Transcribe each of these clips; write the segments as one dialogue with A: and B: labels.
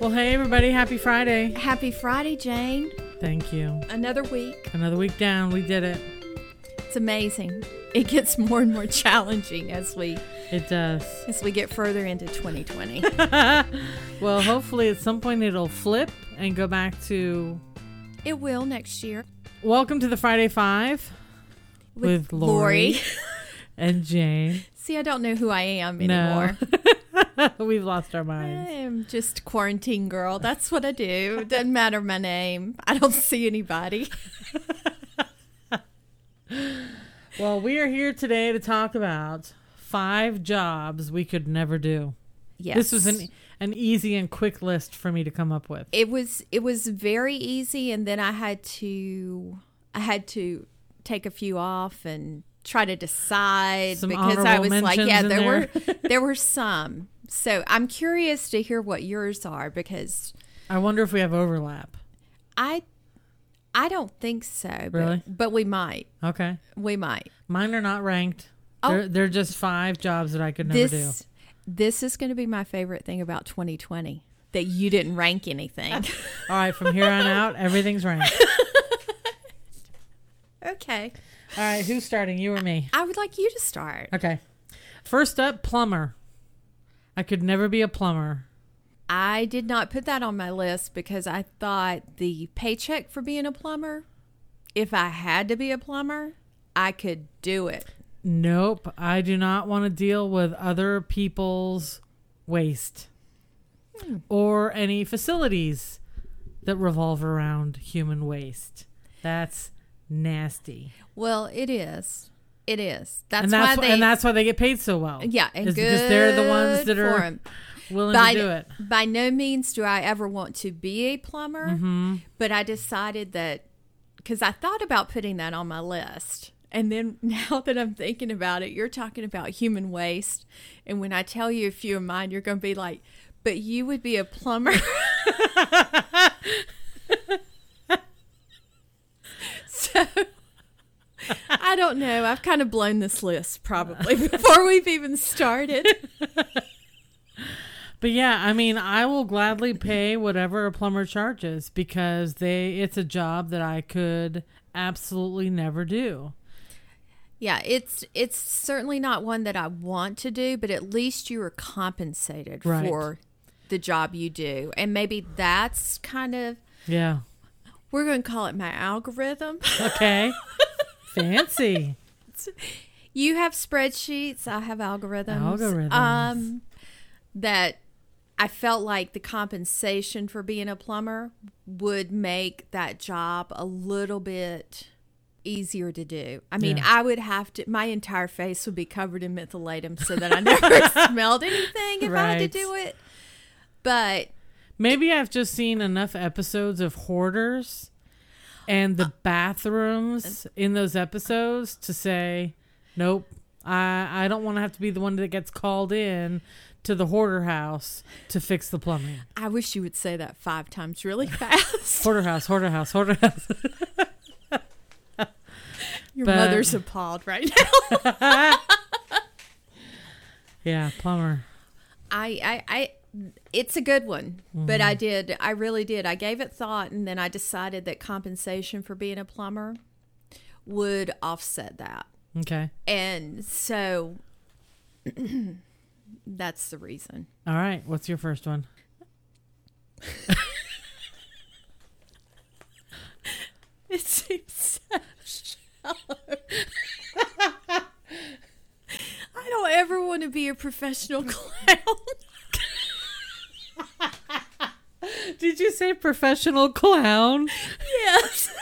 A: Well, hey, everybody. Happy Friday.
B: Happy Friday, Jane.
A: Thank you.
B: Another week.
A: Another week down. We did it.
B: It's amazing. It gets more and more challenging as we
A: It does.
B: as we get further into 2020.
A: Well, hopefully at some point it'll flip and go back to.
B: it will next year.
A: Welcome to the Friday Five with, Lori, and Jane.
B: See, I don't know who I am
A: No. We've lost our minds.
B: I'm just quarantine girl. That's what I do. Doesn't matter my name. I don't see anybody.
A: Well, we are here today to talk about five jobs we could never do.
B: Yes.
A: This was an an easy and quick list for me to come up with.
B: it was it was very easy and then I had to I had to take a few off and try to decide
A: Some
B: because I was like, yeah,
A: in
B: there were
A: there.
B: there were some. So I'm curious to hear what yours are because
A: I wonder if we have overlap.
B: I I don't think so. But,
A: Really?
B: But we might.
A: Okay.
B: We might.
A: Mine are not ranked.
B: Oh.
A: They're, they're just five jobs that I could never do.
B: this this is going to be my favorite thing about 2020 that you didn't rank anything.
A: All right, from here on out, everything's ranked.
B: okay.
A: All right, who's starting? You or me?
B: I would like you to start.
A: Okay. First up, plumber. I could never be a plumber.
B: I did not put that on my list because I thought the paycheck for being a plumber, if I had to be a plumber, I could do it.
A: Nope, I do not want to deal with other people's waste hmm. or any facilities that revolve around human waste. That's nasty.
B: Well, it is. It is. That's,
A: and that's
B: why
A: wh-
B: they.
A: and that's why they get paid so well.
B: yeah, and good
A: because they're the ones that
B: are
A: are
B: 'em.
A: willing
B: By,
A: to do it.
B: by no means do I ever want to be a plumber,
A: Mm-hmm.
B: but I decided that because I thought about putting that on my list. And then now that I'm thinking about it, you're talking about human waste. And when I tell you a few of mine, you're going to be like, but you would be a plumber. so I don't know. I've kind of blown this list probably before we've even started.
A: But yeah, I mean, I will gladly pay whatever a plumber charges because they it's a job that I could absolutely never do.
B: Yeah, it's it's certainly not one that I want to do, but at least you are compensated
A: Right.
B: for the job you do. And maybe that's kind of
A: Yeah.
B: we're going to call it my algorithm.
A: Okay. Fancy.
B: you have spreadsheets, I have algorithms.
A: Algorithms.
B: Um that I felt like the compensation for being a plumber would make that job a little bit easier to do. I mean,
A: Yeah.
B: I would have to my entire face would be covered in Mentholatum so that I never smelled anything if I had to do it. But
A: Maybe I've just seen enough episodes of Hoarders and the bathrooms in those episodes to say, nope, I, I don't want to have to be the one that gets called in to the hoarder house to fix the plumbing.
B: I wish you would say that 5 times really fast.
A: Hoarder house, hoarder house, hoarder house.
B: Your
A: But-
B: mother's appalled right now.
A: yeah, plumber.
B: I, I, I, it's a good one, but
A: Mm-hmm.
B: I did, I really did. I gave it thought, and then I decided that compensation for being a plumber would offset that,
A: Okay.
B: and so that's the reason.
A: All right. What's your first one?
B: It seems so shallow. I don't ever want to be a professional clown.
A: Did you say professional clown?
B: Yes.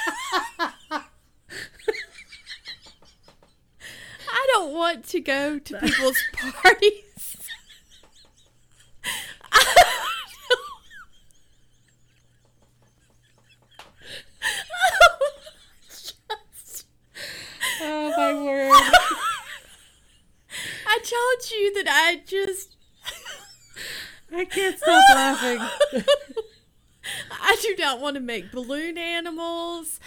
B: I don't want to go to people's parties.
A: Oh my word.
B: I told you that I just
A: I can't stop laughing.
B: I do not want to make balloon animals.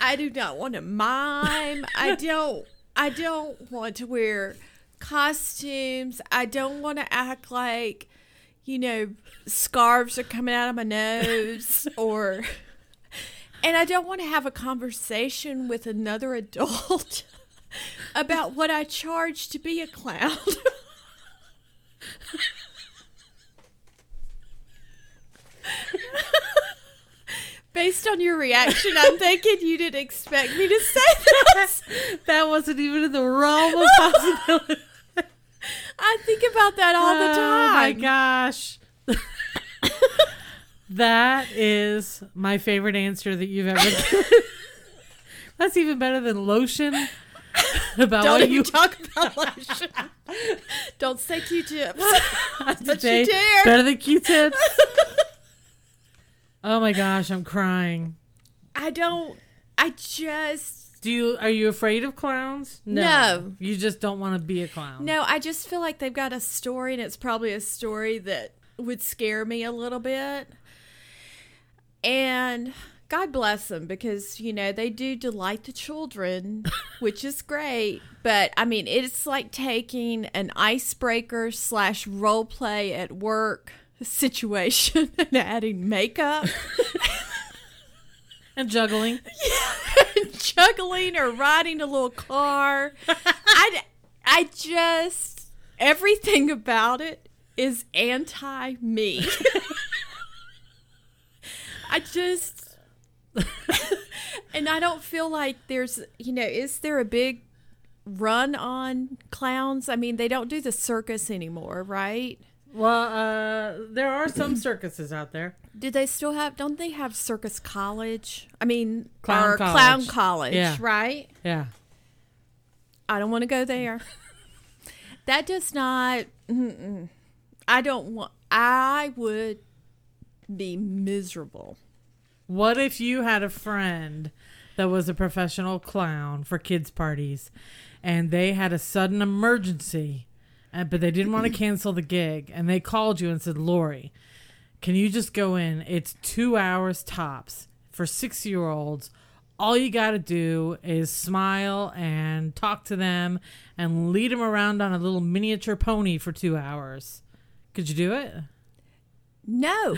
B: I do not want to mime. I don't I don't want to wear costumes. I don't want to act like you know, scarves are coming out of my nose or and I don't want to have a conversation with another adult about what I charge to be a clown. Based on your reaction, I'm thinking you didn't expect me to say this.
A: that wasn't even in the realm of possibility.
B: I think about that all the time.
A: Oh my gosh. that is my favorite answer that you've ever given. That's even better than lotion. About
B: Don't
A: what you
B: talk about lotion. Don't say Q-tips. But you dare.
A: Better than Q-tips. Oh my gosh, I'm crying.
B: I don't. I just.
A: Do you are you afraid of clowns?
B: No.
A: You just don't want to be a clown.
B: No, I just feel like they've got a story, and it's probably a story that would scare me a little bit. And God bless them because, you know, they do delight the children, which is great. But I mean, it's like taking an icebreaker slash role play at work situation and adding makeup.
A: And juggling.
B: yeah, juggling or riding a little car. I, I just, everything about it is anti me. I just, and I don't feel like there's, you know, is there a big run on clowns? I mean, they don't do the circus anymore, right?
A: Well, uh, there are some circuses out there.
B: Do they still have? Don't they have Circus College? I mean,
A: Clown
B: or
A: College.
B: Clown College,
A: Yeah.
B: right?
A: Yeah.
B: I don't want to go there. that does not. Mm-mm. I don't want. I would be miserable.
A: What if you had a friend that was a professional clown for kids' parties and they had a sudden emergency, uh, but they didn't want to cancel the gig and they called you and said, Lori, can you just go in? It's two hours tops for six year olds. All you got to do is smile and talk to them and lead them around on a little miniature pony for two hours. Could you do it?
B: No.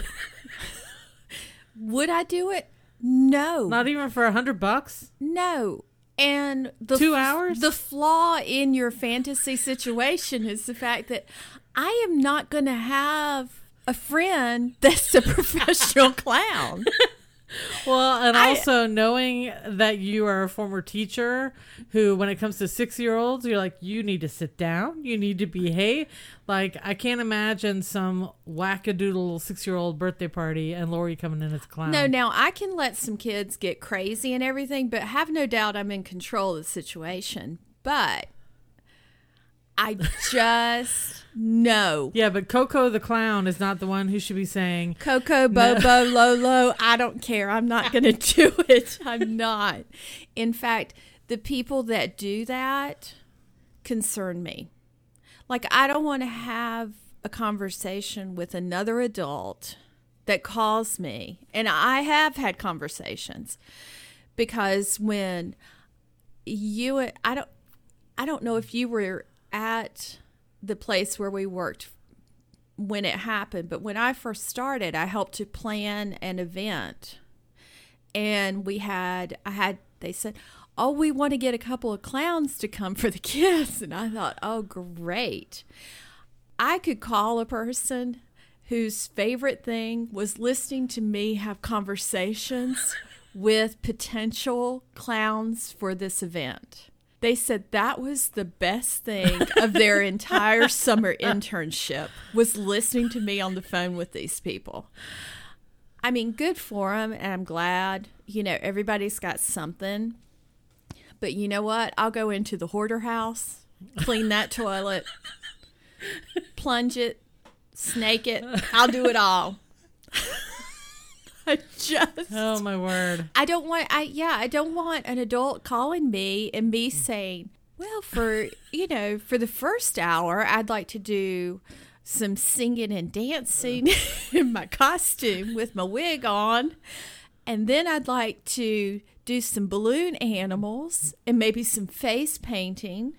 B: would I do it? No.
A: Not even for a hundred bucks?
B: no. And the
A: Two hours?
B: The flaw in your fantasy situation is the fact that I am not going to have a friend that's a professional clown.
A: Well, and
B: I-
A: also knowing that you are a former teacher who, when it comes to six year olds, you're like, you need to sit down, you need to behave. Like, I can't imagine some wackadoodle six year old birthday party and Lori coming in as a clown.
B: No, now I can let some kids get crazy and everything, but have no doubt I'm in control of the situation. But I just know
A: Yeah, but Coco the clown is not the one who should be saying,
B: Coco, Bobo, Lolo, I don't care. I'm not going to do it. I'm not. In fact, the people that do that concern me. Like, I don't want to have a conversation with another adult that calls me. And I have had conversations because when you, I don't, I don't know if you were at the place where we worked when it happened, but when I first started, I helped to plan an event. And we had, I had, they said, Oh, we want to get a couple of clowns to come for the kids. And I thought, Oh, great. I could call a person whose favorite thing was listening to me have conversations with potential clowns for this event. They said that was the best thing of their entire summer internship was listening to me on the phone with these people. I mean, good for them, and I'm glad. You know, everybody's got something. But you know what? I'll go into the hoarder house, clean that toilet, plunge it, snake it. I'll do it all. I just
A: Oh, my word.
B: I don't want I yeah, I don't want an adult calling me and me saying, "Well, for, you know, for the first hour, I'd like to do some singing and dancing in my costume with my wig on, and then I'd like to do some balloon animals and maybe some face painting."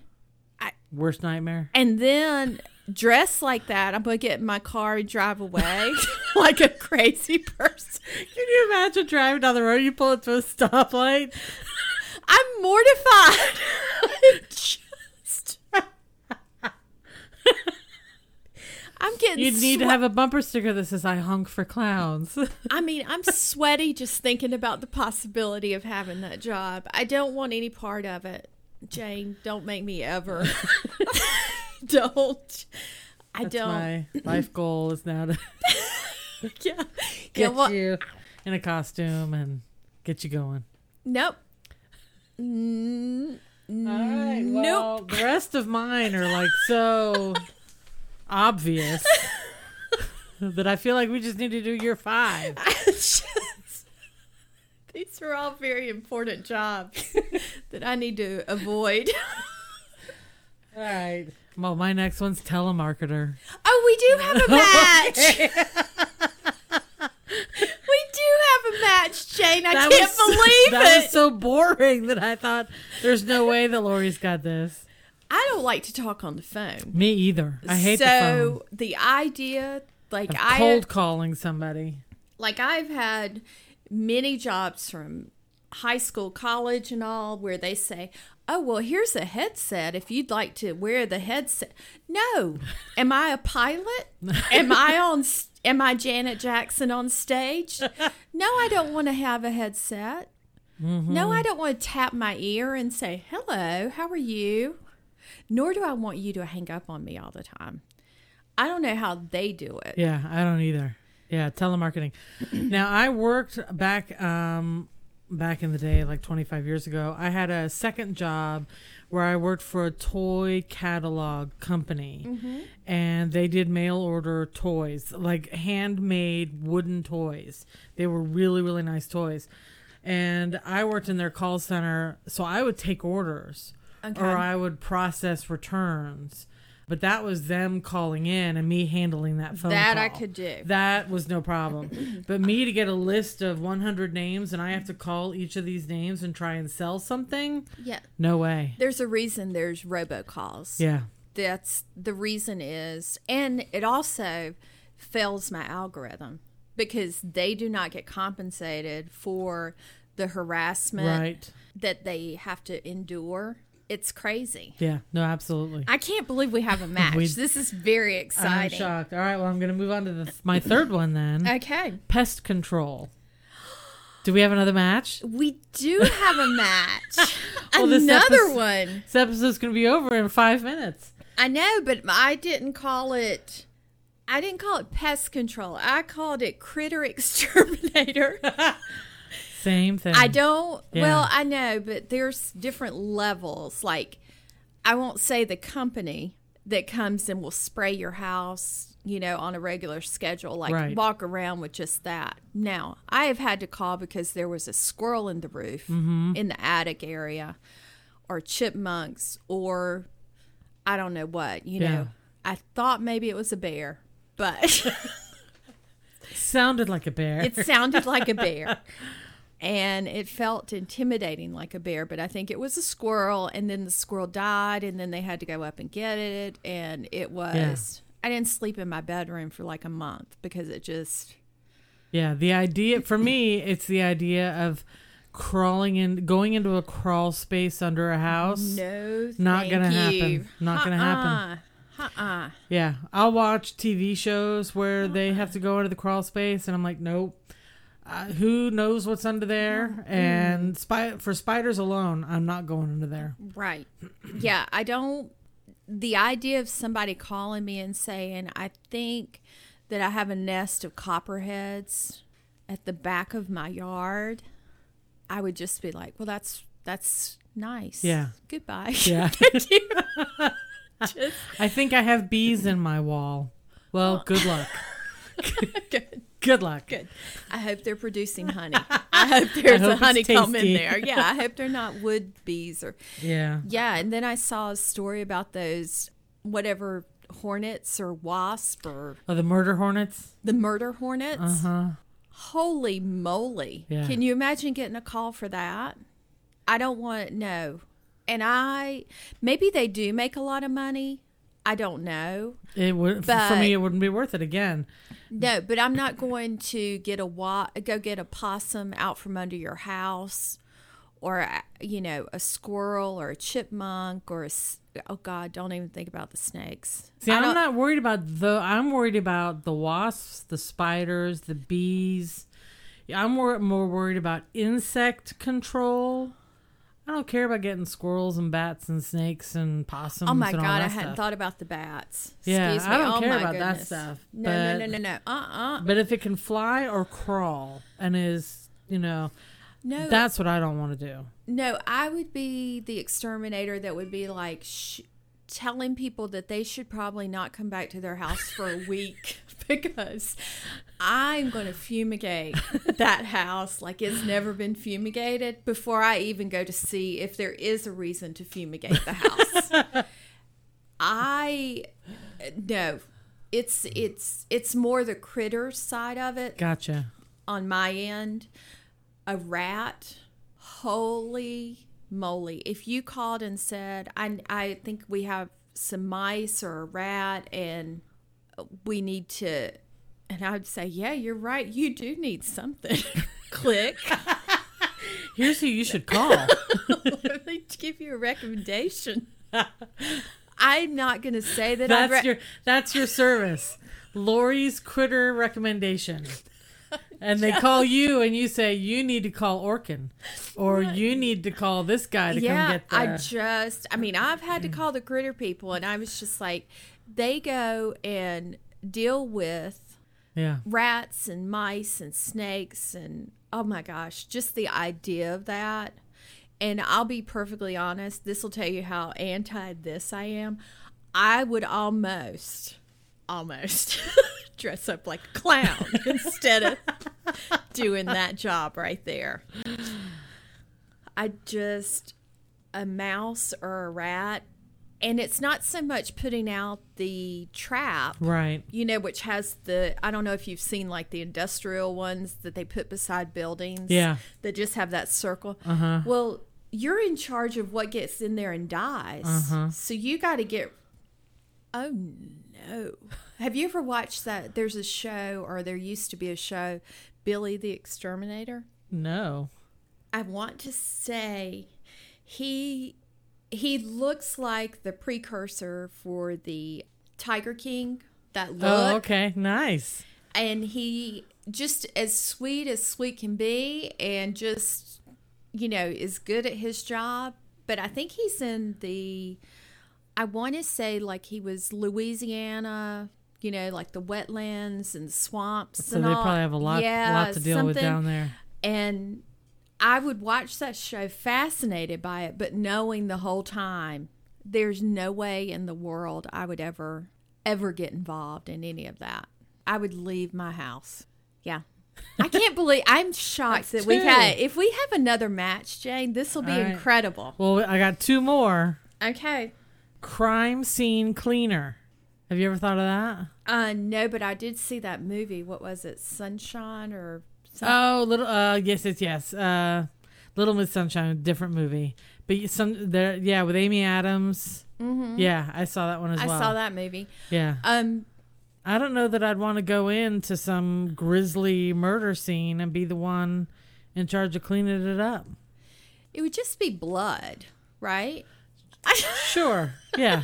A: Worst nightmare.
B: And then dress like that, I'm gonna get in my car and drive away like a crazy person.
A: Can you imagine driving down the road? You pull into a stoplight.
B: I'm mortified. Just, I'm getting.
A: You'd need to have a bumper sticker that says "I hunk for clowns."
B: I mean, I'm sweaty just thinking about the possibility of having that job. I don't want any part of it. Jane, don't make me ever. don't. I
A: That's
B: don't.
A: my life goal is now to
B: yeah. Yeah.
A: get
B: Well,
A: you in a costume and get you going.
B: nope. Mm,
A: All right.
B: Nope.
A: Well, the rest of mine are like so obvious that I feel like we just need to do year five.
B: Just- these are all very important jobs that I need to avoid.
A: All right. Well, my next one's telemarketer.
B: Oh, we do have a match. we do have a match, Jane. I
A: That
B: can't
A: was
B: believe
A: that
B: it.
A: was so boring that I thought there's no way that Lori's got this.
B: I don't like to talk on the phone.
A: Me either. I hate
B: so
A: the phone.
B: the idea, like
A: Of
B: I
A: cold calling somebody.
B: like I've had many jobs from high school, college, and all where they say, "Oh, well, here's a headset. If you'd like to wear the headset." No, am I a pilot? Am I on? Am I Janet Jackson on stage? No, I don't want to have a headset. No, I don't want to tap my ear and say, "Hello, how are you?" Nor do I want you to hang up on me all the time. I don't know how they do it.
A: Yeah, I don't either. Yeah, telemarketing. now I worked back um back in the day like 25 years ago. I had a second job where I worked for a toy catalog company. Mm-hmm. And they did mail order toys, like handmade wooden toys. They were really really nice toys. And I worked in their call center, so I would take orders
B: Okay.
A: or I would process returns. But that was them calling in and me handling that phone
B: That I could do.
A: That was no problem. but me to get a list of 100 names and I have to call each of these names and try and sell something?
B: Yeah.
A: No way.
B: There's a reason there's robocalls.
A: Yeah.
B: That's the reason is and it also fails my algorithm because they do not get compensated for the harassment
A: Right.
B: that they have to endure. It's crazy.
A: Yeah. No, absolutely.
B: I can't believe we have a match.
A: We-
B: this is very exciting.
A: I'm shocked. All right. Well, I'm going to move on to the, my third one then.
B: Okay.
A: Pest control. Do we have another match?
B: We do have a match.
A: Well, this
B: Another one.
A: This episode's going to be over in five minutes.
B: I know, but I didn't call it. I didn't call it pest control. I called it critter exterminator.
A: Same thing.
B: I don't.
A: Yeah.
B: Well, I know, but there's different levels. Like, I won't say the company that comes and will spray your house, you know, on a regular schedule, like
A: Right.
B: walk around with just that. Now, I have had to call because there was a squirrel in the roof
A: Mm-hmm.
B: in the attic area, or chipmunks, or I don't know what, you
A: Yeah.
B: know. I thought maybe it was a bear, but.
A: Sounded like a bear.
B: It sounded like a bear. And it felt intimidating like a bear, but I think it was a squirrel. And then the squirrel died, and then they had to go up and get it. And it was, I didn't sleep in my bedroom for like a month because it just,
A: Yeah, the idea for me, it's the idea of crawling in, going into a crawl space under a house.
B: no,
A: Not gonna happen.
B: you.
A: Not gonna happen.
B: Uh uh.
A: Yeah, I'll watch TV shows where they have to go into the crawl space, and I'm like, nope. Uh, who knows what's under there? And spy- for spiders alone, I'm not going under there.
B: Right. Yeah, I don't. The idea of somebody calling me and saying, I think that I have a nest of copperheads at the back of my yard, I would just be like, well, that's that's nice.
A: Yeah.
B: Goodbye.
A: Yeah,
B: Just
A: I think I have bees in my wall. Well, good luck.
B: good.
A: Good luck.
B: Good. I hope they're producing honey. I hope there's
A: hope
B: a honeycomb in there. Yeah, I hope they're not wood bees or
A: Yeah.
B: Yeah, and then I saw a story about those whatever hornets or wasp or
A: Oh, the murder hornets.
B: the murder hornets.
A: Uh huh.
B: Holy moly.
A: Yeah.
B: Can you imagine getting a call for that? I don't want no. And I maybe they do make a lot of money. I don't know.
A: It would for me. It wouldn't be worth it again.
B: No, but I'm not going to get a wa- go get a possum out from under your house, or uh, you know a squirrel or a chipmunk or a oh god, don't even think about the snakes.
A: See, I'm
B: don't-
A: worried about the. I'm worried about the wasps, the spiders, the bees. I'm more more worried about insect control. I don't care about getting squirrels and bats and snakes and possums.
B: Oh my
A: and all
B: god,
A: that
B: I hadn't
A: stuff.
B: thought about the bats.
A: Yeah,
B: Excuse
A: I don't
B: oh
A: care about that
B: goodness.
A: stuff,
B: No, no,
A: but-
B: no, no, no. Uh, uh
A: But if it can fly or crawl and is, you know,
B: No,
A: that's what I don't want to do.
B: no. I would be the exterminator that would be like sh- telling people that they should probably not come back to their house for a week because I'm going to fumigate that house like it's never been fumigated before I even go to see if there is a reason to fumigate the house. I no, it's it's it's more the critter side of it
A: Gotcha.
B: on my end. A rat, holy moly! If you called and said, "I I think we have some mice or a rat, and we need to," and I would say, "Yeah, you're right. You do need something." Click.
A: Here's who you should call.
B: Let me give you a recommendation. I'm not going to say that
A: that's
B: re-
A: your that's your service. Lori's critter recommendation. And they call you and you say you need to call Orkin or you need to call this guy to
B: yeah,
A: come get the
B: I just, I mean, I've had to mm. call the critter people, and I was just like, they go and deal with
A: Yeah.
B: rats and mice and snakes, and oh my gosh, just the idea of that. And I'll be perfectly honest, this will tell you how anti this I am. I would almost, almost dress up like a clown instead of doing that job right there. I just a mouse or a rat and it's not so much putting out the trap
A: Right.
B: you know which has the i don't know if you've seen like the industrial ones that they put beside buildings
A: Yeah.
B: that just have that circle
A: Uh-huh.
B: well you're in charge of what gets in there and dies
A: Uh-huh.
B: so you got to get oh no have you ever watched that there's a show or there used to be a show billy the exterminator
A: No.
B: I want to say he he looks like the precursor for the Tiger King. That oh, look,
A: Oh, okay. Nice.
B: and he just as sweet as sweet can be, and just you know is good at his job. But I think he's in the. I want to say like he was Louisiana. You know, like the wetlands and swamps.
A: So
B: and
A: they
B: all.
A: probably have a lot
B: Yeah,
A: lot to deal with down there.
B: and I would watch that show fascinated by it, but knowing the whole time there's no way in the world I would ever ever get involved in any of that. I would leave my house. Yeah. I can't believe I'm shocked that we've had if we have another match, Jane, this will be
A: right.
B: incredible.
A: Well, I got two more.
B: Okay.
A: Crime scene cleaner. Have you ever thought of that?
B: Uh no, but I did see that movie. What was it? Sunshine or something?
A: Oh, little. Uh, yes, it's yes. Uh, Little Miss Sunshine, different movie, but some there. Yeah, with Amy Adams. Mm-hmm. Yeah, I saw that one as
B: I
A: well.
B: I saw that movie.
A: Yeah,
B: Um
A: I don't know that I'd want to go into some grisly murder scene and be the one in charge of cleaning it up.
B: it would just be blood, right?
A: Sure. Yeah.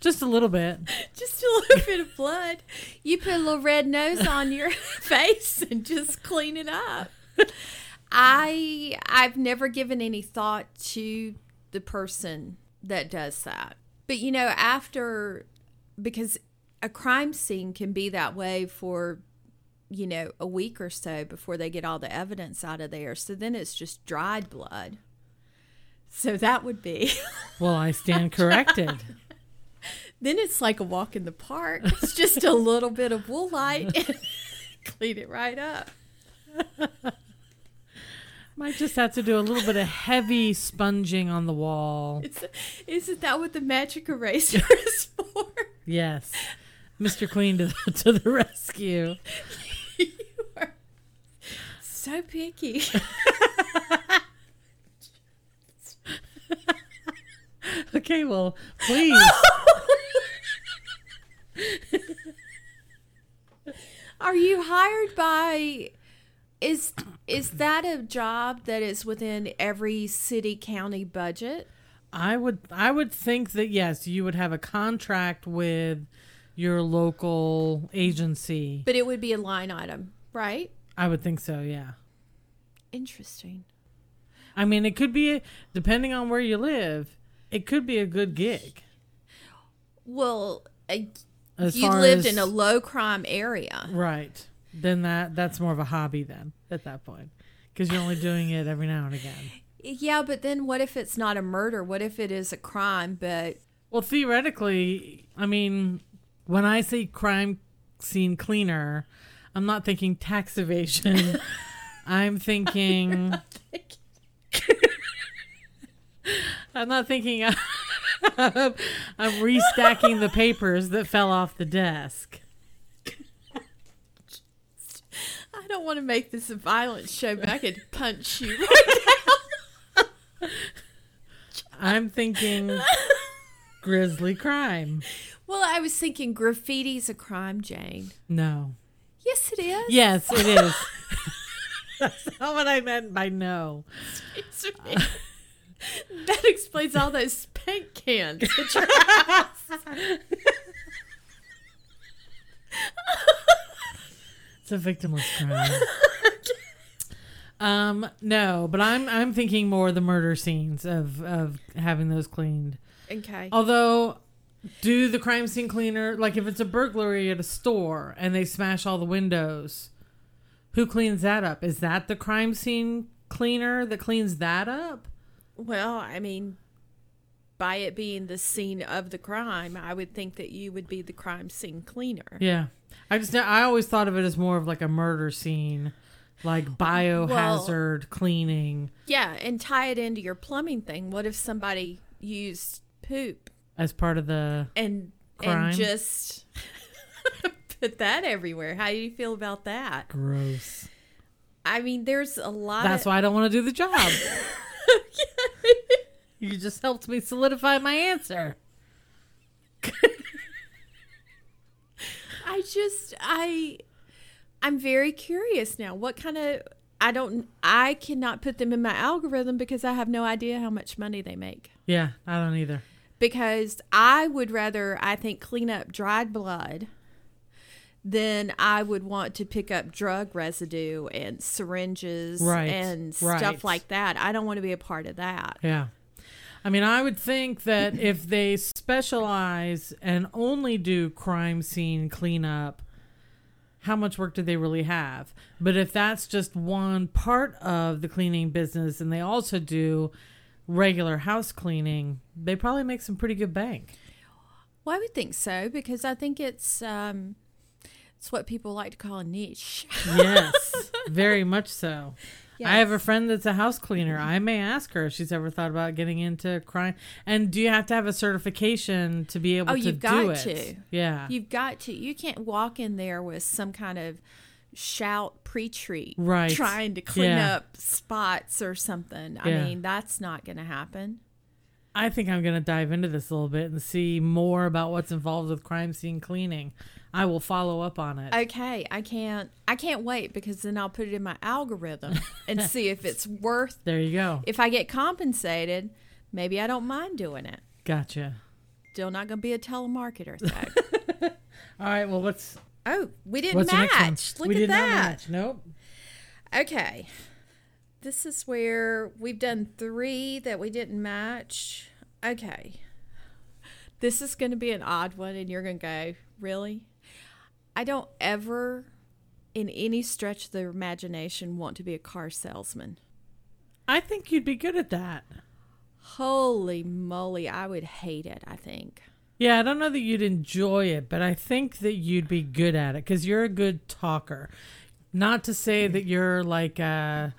A: Just a little bit.
B: just a little bit of blood. You put a little red nose on your face and just clean it up. I I've never given any thought to the person that does that. But you know, after because a crime scene can be that way for you know, a week or so before they get all the evidence out of there. So then it's just dried blood. So that would be
A: Well, I stand corrected.
B: Then it's like a walk in the park. It's just a little bit of woolite and clean it right up.
A: Might just have to do a little bit of heavy sponging on the wall.
B: It's, isn't that what the magic eraser is for?
A: Yes. Mr. Clean to the, to the rescue.
B: you are so picky.
A: Okay, well, please.
B: Are you hired by is is that a job that is within every city county budget?
A: I would I would think that yes, you would have a contract with your local agency.
B: But it would be a line item, right?
A: I would think so, yeah.
B: Interesting.
A: I mean, it could be depending on where you live, it could be a good gig.
B: Well, uh, you lived
A: as-
B: in a low crime area.
A: right. Then that that's more of a hobby then at that point because you're only doing it every now and again.
B: Yeah, but then what if it's not a murder? What if it is a crime, but
A: Well, theoretically, I mean, when I say crime scene cleaner, I'm not thinking tax evasion. I'm thinking. I'm not thinking. I'm restacking the papers that fell off the desk.
B: I don't want to make this a violent show, but I could punch you right now.
A: I'm thinking grisly crime.
B: Well, I was thinking graffiti's a crime, Jane.
A: No.
B: Yes, it is.
A: Yes, it is. That's not what I meant by no.
B: It's me. that explains all those paint cans at your house.
A: It's a victimless crime. um, no, but I'm I'm thinking more the murder scenes of of having those cleaned.
B: Okay.
A: Although, do the crime scene cleaner like if it's a burglary at a store and they smash all the windows, who cleans that up? Is that the crime scene cleaner that cleans that up?
B: Well, I mean, by it being the scene of the crime, I would think that you would be the crime scene cleaner.
A: Yeah, I just I always thought of it as more of like a murder scene, like biohazard cleaning
B: Yeah, and tie it into your plumbing thing. What if somebody used poop
A: as part of the
B: and
A: Crime?
B: and just put that everywhere? How do you feel about that?
A: gross.
B: I mean, there's a lot.
A: That's
B: of,
A: why I don't want to do the job. you just helped me solidify my answer.
B: I just I I'm very curious now. What kind of I don't I cannot put them in my algorithm because I have no idea how much money they make.
A: Yeah, I don't either.
B: Because I would rather I think clean up dried blood than I would want to pick up drug residue and syringes
A: Right,
B: and
A: right.
B: stuff like that. I don't want to be a part of that.
A: Yeah. I mean, I would think that if they specialize and only do crime scene cleanup, how much work do they really have? But if that's just one part of the cleaning business and they also do regular house cleaning, they probably make some pretty good bank.
B: Well, I would think so because I think it's um it's what people like to call a niche.
A: Yes, very much so.
B: Yes.
A: I have a friend that's a house cleaner. I may ask her if she's ever thought about getting into crime. And do you have to have a certification to be able to do that?
B: Oh,
A: to
B: you've got
A: it?
B: to.
A: Yeah.
B: You've got to. You can't walk in there with some kind of shout pre-treat,
A: Right.
B: Trying to clean
A: Yeah.
B: up spots or something. I
A: Yeah.
B: mean, that's not going to happen.
A: I think I'm going to dive into this a little bit and see more about what's involved with crime scene cleaning. I will follow up on it.
B: Okay, I can't. I can't wait because then I'll put it in my algorithm and see if it's worth.
A: there you go.
B: If I get compensated, maybe I don't mind doing it.
A: Gotcha.
B: Still not going to be a telemarketer though.
A: All right. Well, what's
B: oh, we didn't
A: what's your next one?
B: match. Look
A: we
B: at that.
A: match. Nope.
B: Okay. This is where we've done three that we didn't match. Okay. This is going to be an odd one, and you're going to go, Really? I don't ever, in any stretch of the imagination, want to be a car salesman.
A: I think you'd be good at that.
B: Holy moly, I would hate it, I think.
A: Yeah, I don't know that you'd enjoy it, but I think that you'd be good at it because you're a good talker. Not to say that you're like a,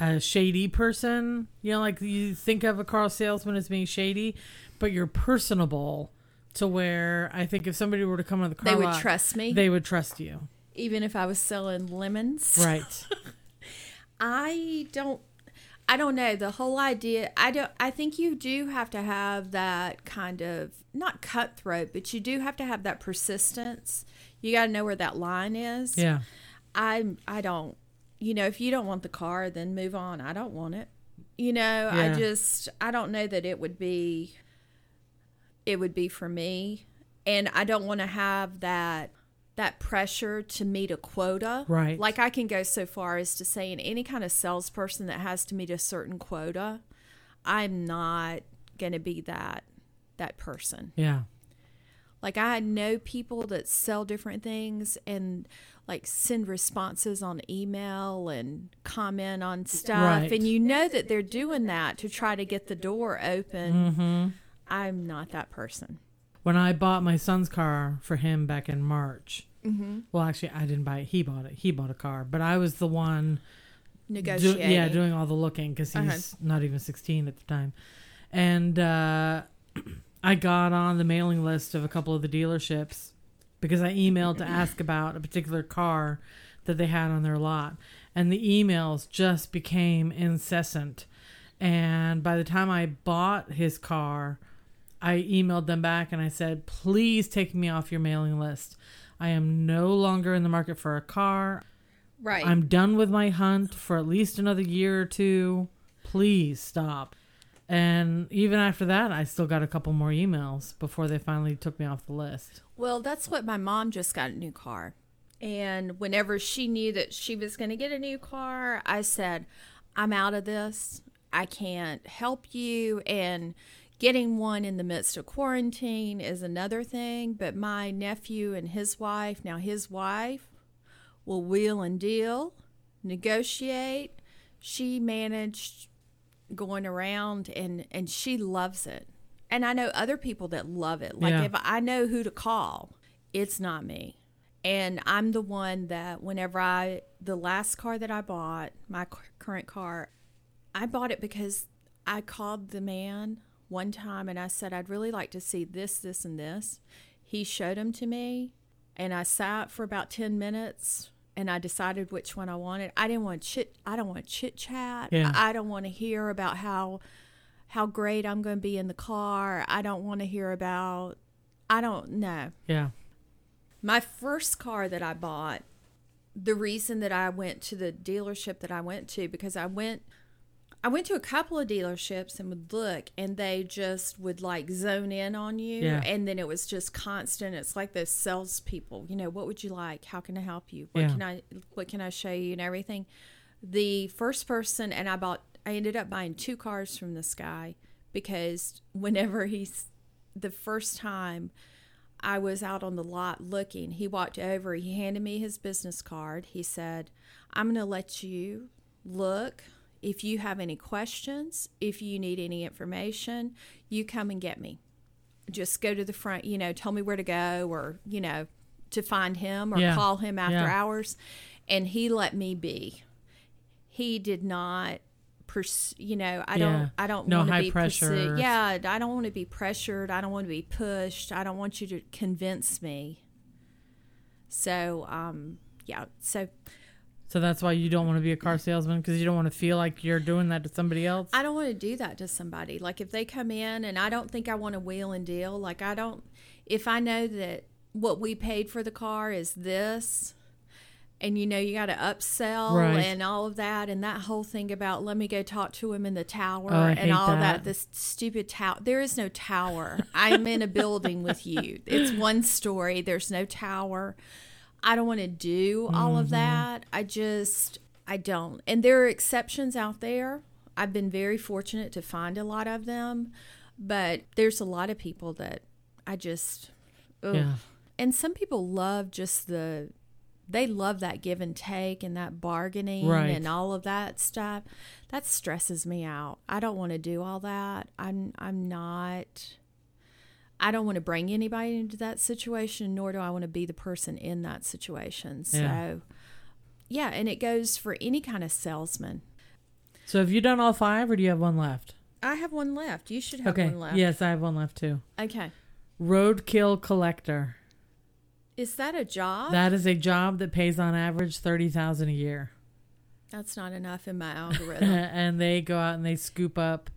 A: a shady person, you know, like you think of a car salesman as being shady, but you're personable to where I think if somebody were to come on the car
B: They would
A: lot,
B: trust me,
A: they would trust you.
B: even if I was selling lemons.
A: Right.
B: I don't I don't know the whole idea. I don't. I think you do have to have that kind of not cutthroat, but you do have to have that persistence. You got to know where that line is.
A: Yeah.
B: I I don't. You know, if you don't want the car, then move on. I don't want it. You know, I just I don't know that it would be. It would be for me, and I don't want to have that that pressure to meet a quota.
A: Right.
B: Like I can go so far as to say, in any kind of salesperson that has to meet a certain quota, I'm not going to be that that person.
A: Yeah.
B: Like I know people that sell different things and like send responses on email and comment on stuff
A: Right.
B: and you know that they're doing that to try to get the door open.
A: Mm-hmm.
B: I'm not that person.
A: When I bought my son's car for him back in March,
B: Mm-hmm.
A: well, actually, I didn't buy it. He bought it. He bought a car, but I was the one do,
B: Negotiating.
A: yeah, doing all the looking because he's
B: Uh-huh.
A: not even 16 at the time. And uh, I got on the mailing list of a couple of the dealerships because I emailed to ask about a particular car that they had on their lot. And the emails just became incessant. And by the time I bought his car, I emailed them back and I said, please take me off your mailing list. I am no longer in the market for a car.
B: right.
A: I'm done with my hunt for at least another year or two. Please stop. And even after that, I still got a couple more emails before they finally took me off the list.
B: Well, that's what my mom just got a new car. And whenever she knew that she was going to get a new car, I said, I'm out of this. I can't help you. And getting one in the midst of quarantine is another thing. But my nephew and his wife, now his wife, will wheel and deal, negotiate. She managed going around and and she loves it. And I know other people that love it. Like
A: Yeah.
B: if I know who to call, it's not me. And I'm the one that whenever I the last car that I bought, my current car, I bought it because I called the man one time and I said I'd really like to see this this and this. He showed them to me and I sat for about 10 minutes and I decided which one I wanted. I didn't want chit I don't want chit chat.
A: Yeah.
B: I don't want to hear about how how great I'm going to be in the car. I don't want to hear about I don't know.
A: Yeah.
B: My first car that I bought, the reason that I went to the dealership that I went to because I went I went to a couple of dealerships and would look and they just would like zone in on you
A: Yeah.
B: and then it was just constant. It's like those salespeople, you know, what would you like? How can I help you? What
A: Yeah.
B: can I what can I show you and everything. The first person and I bought I ended up buying two cars from this guy because whenever he's the first time I was out on the lot looking. He walked over, he handed me his business card. He said, I'm going to let you look. If you have any questions, if you need any information, you come and get me. Just go to the front, you know, tell me where to go or, you know, to find him or
A: Yeah.
B: call him after
A: Yeah.
B: hours. And he let me be. He did not pers- you know, I
A: Yeah.
B: don't I don't
A: No
B: want to be
A: pressure.
B: pursued. Yeah, I don't want to be pressured. I don't want to be pushed. I don't want you to convince me. So, um, yeah. So
A: So that's why you don't want to be a car salesman because you don't want to feel like you're doing that to somebody else.
B: I don't want to do that to somebody. Like if they come in and I don't think I want to wheel and deal, like I don't, if I know that what we paid for the car is this, and you know you got to upsell
A: Right.
B: and all of that, and that whole thing about let me go talk to him in the tower
A: Oh,
B: and all that.
A: that.
B: This stupid tower. There is no tower. I'm in a building with you. It's one story. There's no tower. I don't want to do all of mm-hmm. that. I just, I don't. And there are exceptions out there. I've been very fortunate to find a lot of them, but there's a lot of people that I just, ugh.
A: Yeah.
B: and some people love just the, they love that give and take and that bargaining
A: Right.
B: and all of that stuff. That stresses me out. I don't want to do all that. I'm, I'm not. I don't want to bring anybody into that situation, nor do I want to be the person in that situation. So,
A: Yeah.
B: yeah, and it goes for any kind of salesman.
A: So have you done all five or do you have one left?
B: I have one left. You should have
A: okay.
B: one left.
A: Yes, I have one left too.
B: Okay.
A: Roadkill collector.
B: Is that a job?
A: That is a job that pays on average thirty thousand a year.
B: That's not enough in my algorithm.
A: and they go out and they scoop up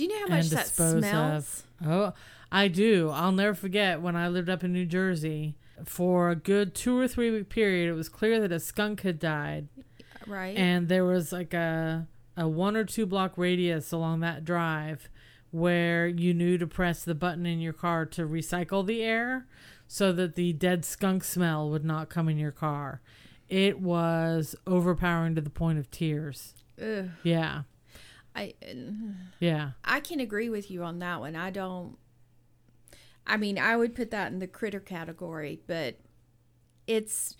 B: Do you know how much that smells?
A: of. Oh, I do. I'll never forget when I lived up in New Jersey. For a good two or three week period, it was clear that a skunk had died,
B: Right.
A: and there was like a a one or two block radius along that drive where you knew to press the button in your car to recycle the air so that the dead skunk smell would not come in your car. It was overpowering to the point of tears.
B: Ugh.
A: Yeah.
B: I
A: Yeah.
B: I can agree with you on that one. I don't. I mean, I would put that in the critter category, but it's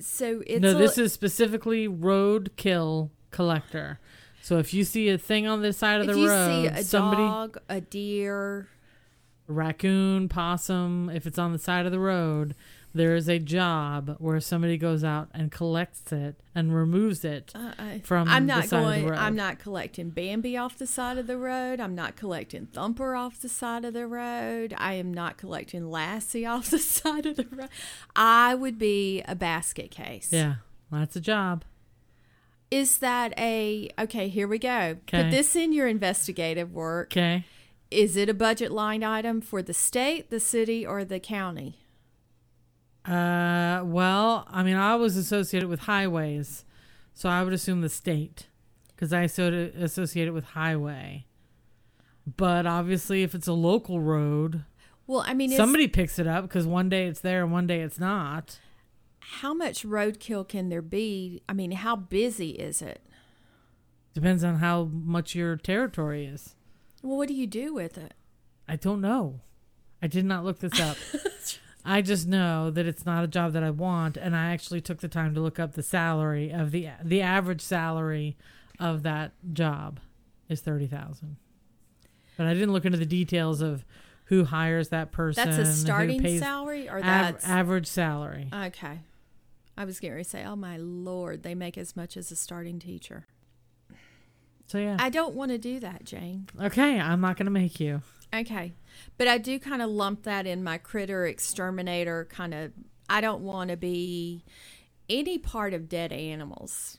B: so it's
A: no, this is specifically roadkill collector. So if you see a thing on the side of the road,
B: a
A: somebody
B: dog, a deer,
A: raccoon, possum, if it's on the side of the road, there is a job where somebody goes out and collects it and removes it
B: uh, I,
A: from
B: I'm
A: the
B: not
A: side of the
B: going.
A: road.
B: I'm not collecting Bambi off the side of the road. I'm not collecting Thumper off the side of the road. I am not collecting Lassie off the side of the road. I would be a basket case.
A: Yeah, that's a job.
B: Is that a okay? Here we go.
A: Okay.
B: Put this in your investigative work.
A: Okay.
B: Is it a budget line item for the state, the city, or the county?
A: Uh, well, I mean, I was associated with highways, so I would assume the state, because I so associate it with highway. But obviously, if it's a local road,
B: Well, I mean,
A: somebody picks it up because one day it's there and one day it's not.
B: how much roadkill can there be? I mean, how busy is it?
A: Depends on how much your territory is.
B: Well, what do you do with it?
A: I don't know. I did not look this up. I just know that it's not a job that I want, and I actually took the time to look up the salary of the the average salary of that job is thirty thousand. But I didn't look into the details of who hires that person.
B: That's a starting salary, or
A: av-
B: that's
A: average salary.
B: okay. I was getting ready to say, "Oh my lord, they make as much as a starting teacher."
A: So yeah.
B: I don't want to do that, Jane.
A: okay, I'm not gonna make you.
B: Okay. But I do kind of lump that in my critter exterminator kind of I don't want to be any part of dead animals.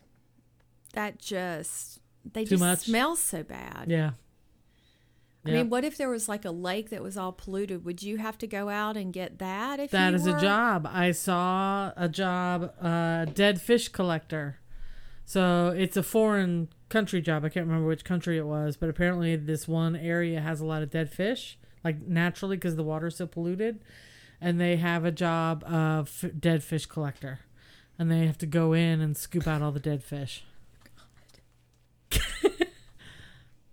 B: That just they
A: Too
B: just
A: much?
B: smell so bad.
A: Yeah.
B: I
A: Yeah.
B: mean, what if there was like a lake that was all polluted? Would you have to go out and get that if
A: That is
B: were?
A: a job. I saw a job, uh, dead fish collector. So it's a foreign country job. I can't remember which country it was, but apparently this one area has a lot of dead fish, like naturally because the water's so polluted. And they have a job of f- dead fish collector, and they have to go in and scoop out all the dead fish.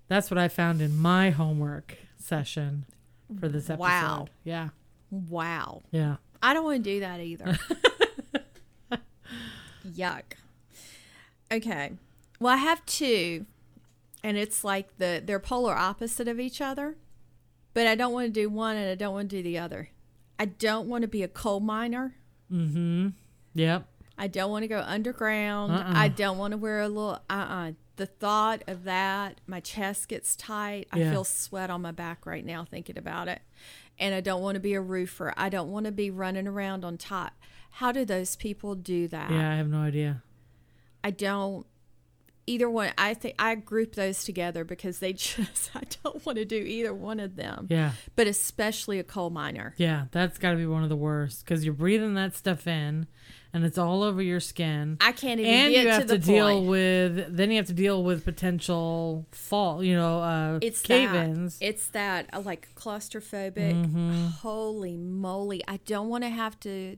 A: That's what I found in my homework session for this episode.
B: Wow.
A: Yeah.
B: Wow.
A: Yeah.
B: I don't want to do that either. Yuck. Okay. Well, I have two, and it's like the they're polar opposite of each other. But I don't want to do one, and I don't want to do the other. I don't want to be a coal miner.
A: Mm-hmm. Yep.
B: I don't want to go underground.
A: Uh-uh.
B: I don't want to wear a little. Uh uh The thought of that, my chest gets tight. I feel sweat on my back right now thinking about it. And I don't want to be a roofer. I don't want to be running around on top. How do those people do that?
A: Yeah, I have no idea.
B: I don't. Either one. I think I group those together because they just. I don't want to do either one of them.
A: Yeah.
B: But especially a coal miner.
A: Yeah, that's got to be one of the worst because you're breathing that stuff in, and it's all over your skin.
B: I can't even
A: and
B: get
A: you have
B: the
A: to deal
B: point.
A: with then you have to deal with potential fall. You know, uh,
B: it's
A: cave-ins.
B: that it's that uh, like claustrophobic
A: Mm-hmm.
B: holy moly i don't want to have to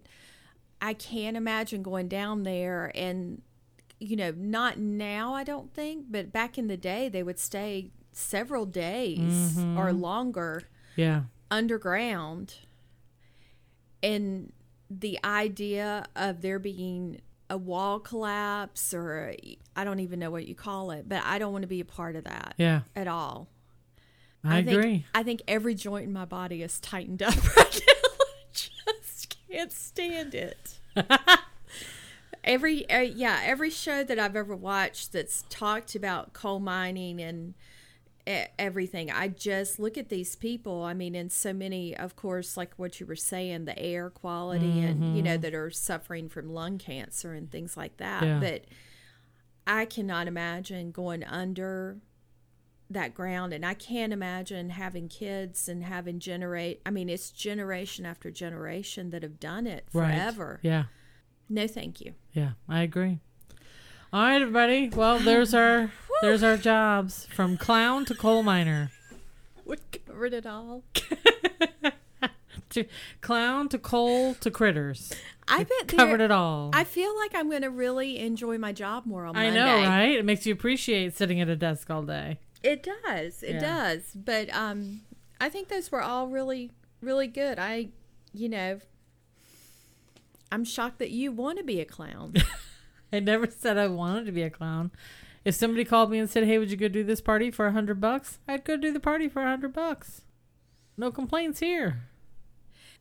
B: i can't imagine going down there and you know not now i don't think but back in the day they would stay several days
A: Mm-hmm.
B: or longer
A: yeah,
B: underground and the idea of there being a wall collapse or I don't even know what you call it, but I don't want to be a part of that
A: yeah,
B: at all.
A: I,
B: think,
A: agree.
B: I think every joint in my body is tightened up right now. I just can't stand it. every uh, yeah, every show that I've ever watched that's talked about coal mining and everything, I just look at these people. I mean, and so many, of course, like what you were saying, the air quality, and you know that are suffering from lung cancer and things like that.
A: Yeah.
B: But I cannot imagine going under that ground and I can't imagine having kids and having generate I mean it's generation after generation that have done it
A: Right.
B: forever.
A: Yeah.
B: No thank you.
A: Yeah, I agree. All right, everybody. Well, there's our there's our jobs from clown to coal miner,
B: We covered it all.
A: to clown to coal to critters.
B: I bet
A: Covered it all.
B: I feel like I'm going to really enjoy my job more on
A: I
B: Monday.
A: know, right? It makes you appreciate sitting at a desk all day.
B: It does. It
A: Yeah.
B: does. But um I think those were all really really good. I you know I'm shocked that you want to be a clown.
A: I never said I wanted to be a clown. If somebody called me and said, "Hey, would you go do this party for a hundred bucks?" I'd go do the party for a hundred bucks. No complaints here.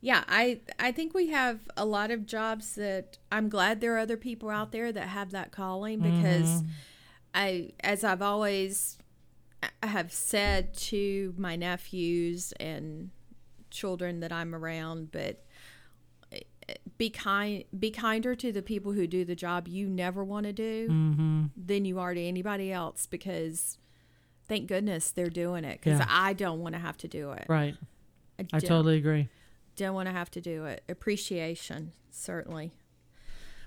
B: yeah, I I think we have a lot of jobs that I'm glad there are other people out there that have that calling mm-hmm. because I as I've always I have said to my nephews and children that I'm around, but be kind be kinder to the people who do the job you never want to do
A: Mm-hmm.
B: than you are to anybody else because thank goodness they're doing it because
A: Yeah.
B: I don't want to have to do it.
A: Right. I
B: don't,
A: totally agree.
B: don't want to have to do it. Appreciation certainly.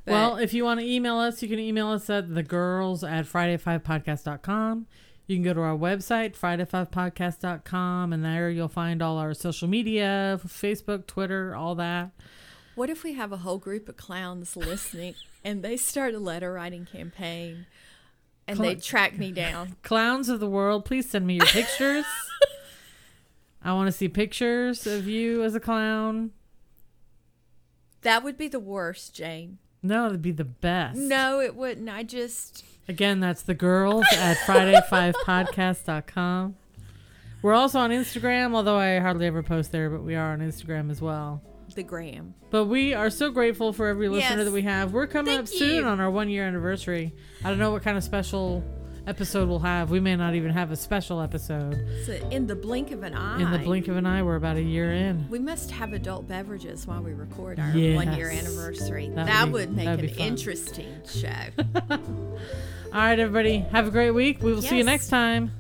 B: But
A: well, if you want to email us, you can email us at the girls at friday5podcast.com. You can go to our website, friday5podcast.com, and there you'll find all our social media Facebook, Twitter, all that.
B: What if we have a whole group of clowns listening and they start a letter writing campaign and they track me down?
A: Clowns of the world, please send me your pictures. I want to see pictures of you as a clown.
B: That would be the worst, Jane.
A: No, it'd be the best.
B: No, it wouldn't. I just
A: Again, that's the girls at Friday5Podcast.com. We're also on Instagram, although I hardly ever post there, but we are on Instagram as well.
B: The gram.
A: But we are so grateful for every listener
B: Yes.
A: that we have. We're coming
B: Thank
A: up soon on our one year anniversary. I don't know what kind of special episode we'll have. We may not even have a special episode.
B: So in the blink of an eye.
A: In the blink of an eye, we're about a year in.
B: We must have adult beverages while we record our
A: Yes.
B: one year anniversary.
A: That'd
B: that
A: be-
B: would make an interesting show.
A: All right, everybody. Have a great week. We will see you next time.